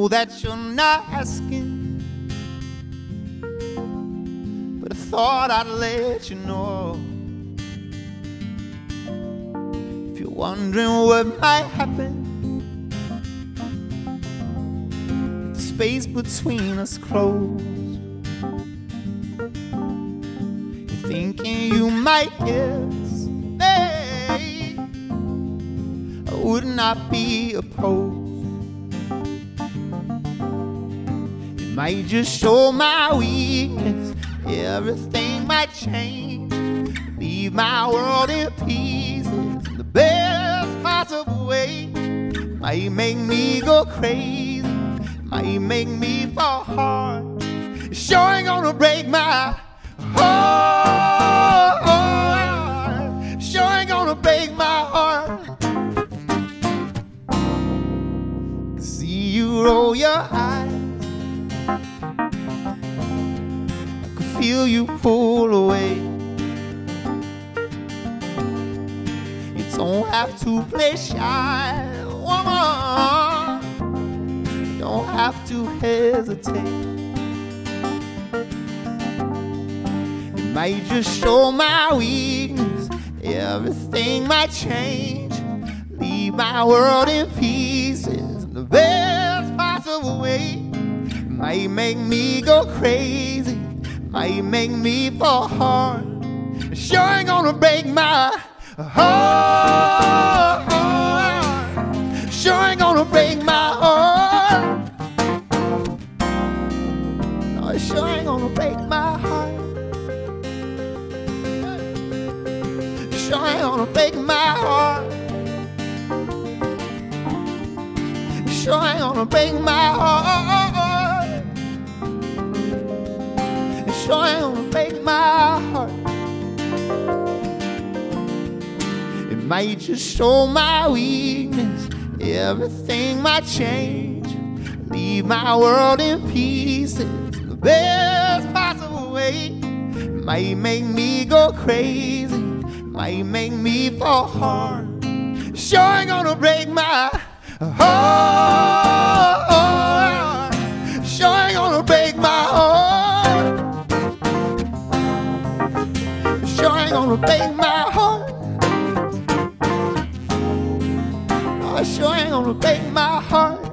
know that you're not asking, but I thought I'd let you know. If you're wondering what might happen, the space between us closed. You're thinking you might guess, hey, I would not be opposed. Might just show my weakness. Everything might change. Leave my world in pieces in the best possible way. Might make me go crazy. Might make me fall hard. Sure ain't gonna break my heart. Sure ain't gonna break my heart. See you roll your eyes. Feel you pull away. You don't have to play shy, woman. You don't have to hesitate. It might just show my weakness. Everything might change. Leave my world in pieces in the best possible way. Might make me go crazy. Might make me fall hard. Sure ain't gonna break my heart. Sure ain't gonna break my heart. No, sure ain't gonna break my heart. Sure ain't gonna break my heart. Sure ain't gonna break my heart. Ain't gonna break my heart. It might just show my weakness. Everything might change. Leave my world in pieces the best possible way. it Might make me go crazy. It Might make me fall hard. Sure ain't gonna break my heart. Ain't gonna break my heart. Oh, sure ain't gonna break my heart.